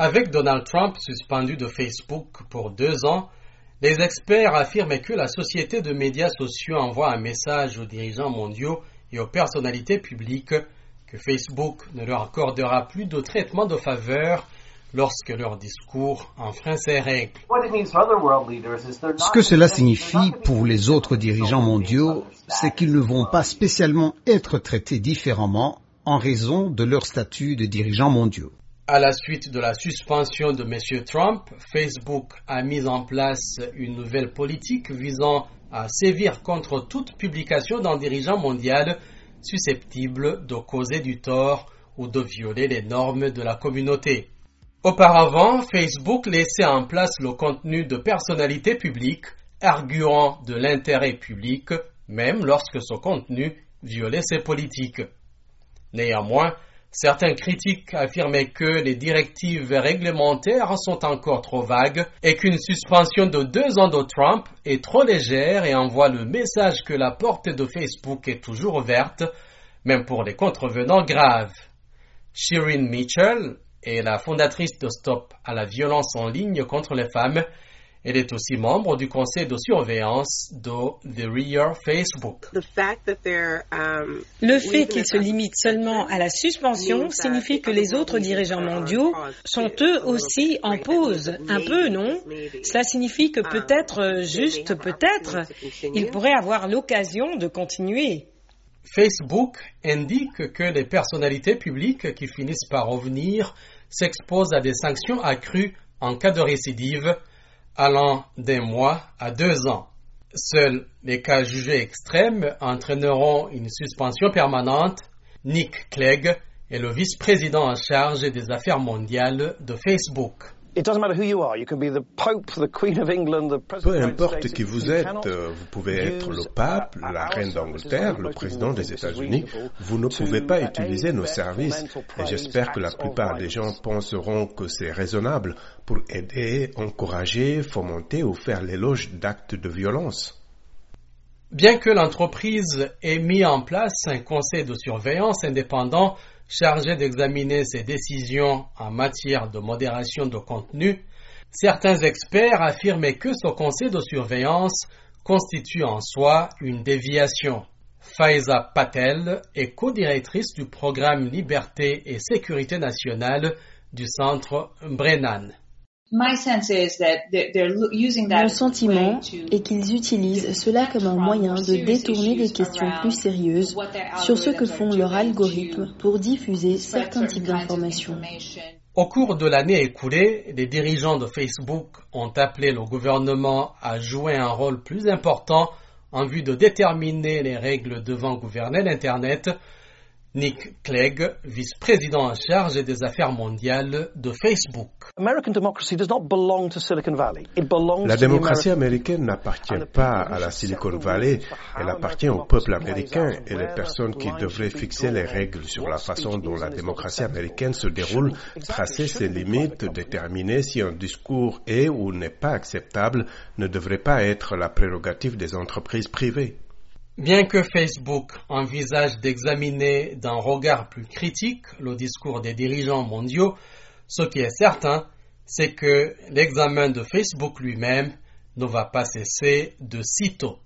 Avec Donald Trump suspendu de Facebook pour deux ans, les experts affirment que la société de médias sociaux envoie un message aux dirigeants mondiaux et aux personnalités publiques que Facebook ne leur accordera plus de traitement de faveur lorsque leur discours enfreint ces règles. Ce que cela signifie pour les autres dirigeants mondiaux, c'est qu'ils ne vont pas spécialement être traités différemment en raison de leur statut de dirigeants mondiaux. À la suite de la suspension de M. Trump, Facebook a mis en place une nouvelle politique visant à sévir contre toute publication d'un dirigeant mondial susceptible de causer du tort ou de violer les normes de la communauté. Auparavant, Facebook laissait en place le contenu de personnalités publiques arguant de l'intérêt public, même lorsque ce contenu violait ses politiques. Néanmoins, certains critiques affirmaient que les directives réglementaires sont encore trop vagues et qu'une suspension de deux ans de Trump est trop légère et envoie le message que la porte de Facebook est toujours ouverte, même pour les contrevenants graves. Shirin Mitchell est la fondatrice de Stop à la violence en ligne contre les femmes. Elle est aussi membre du conseil de surveillance de The Rear Facebook. Um, Le fait qu'il se limite seulement à la suspension signifie que les autres dirigeants mondiaux sont eux aussi en pause. Un peu, non? Cela signifie que peut-être, juste peut-être, ils pourraient avoir l'occasion de continuer. Facebook indique que les personnalités publiques qui finissent par revenir s'exposent à des sanctions accrues en cas de récidive, allant d'un mois à deux ans. Seuls les cas jugés extrêmes entraîneront une suspension permanente. Nick Clegg est le vice-président en charge des affaires mondiales de Facebook. Peu importe qui vous êtes, euh, vous pouvez être le pape, la reine d'Angleterre, le président des États-Unis. Vous ne pouvez pas utiliser nos services. Et j'espère que la plupart des gens penseront que c'est raisonnable pour aider, encourager, fomenter ou faire l'éloge d'actes de violence. Bien que l'entreprise ait mis en place un conseil de surveillance indépendant chargé d'examiner ses décisions en matière de modération de contenu, certains experts affirmaient que ce conseil de surveillance constitue en soi une déviation. Faiza Patel est co-directrice du programme Liberté et Sécurité nationale du centre Brennan. Mon sentiment est qu'ils utilisent cela comme un moyen de détourner des questions plus sérieuses sur ce que font leurs algorithmes pour diffuser certains types d'informations. Au cours de l'année écoulée, les dirigeants de Facebook ont appelé le gouvernement à jouer un rôle plus important en vue de déterminer les règles devant gouverner l'Internet Nick Clegg, vice-président en charge des affaires mondiales de Facebook. La démocratie américaine n'appartient pas à la Silicon Valley, elle appartient au peuple américain et les personnes qui devraient fixer les règles sur la façon dont la démocratie américaine se déroule, tracer ses limites, déterminer si un discours est ou n'est pas acceptable ne devrait pas être la prérogative des entreprises privées. Bien que Facebook envisage d'examiner d'un regard plus critique le discours des dirigeants mondiaux, ce qui est certain, c'est que l'examen de Facebook lui-même ne va pas cesser de sitôt.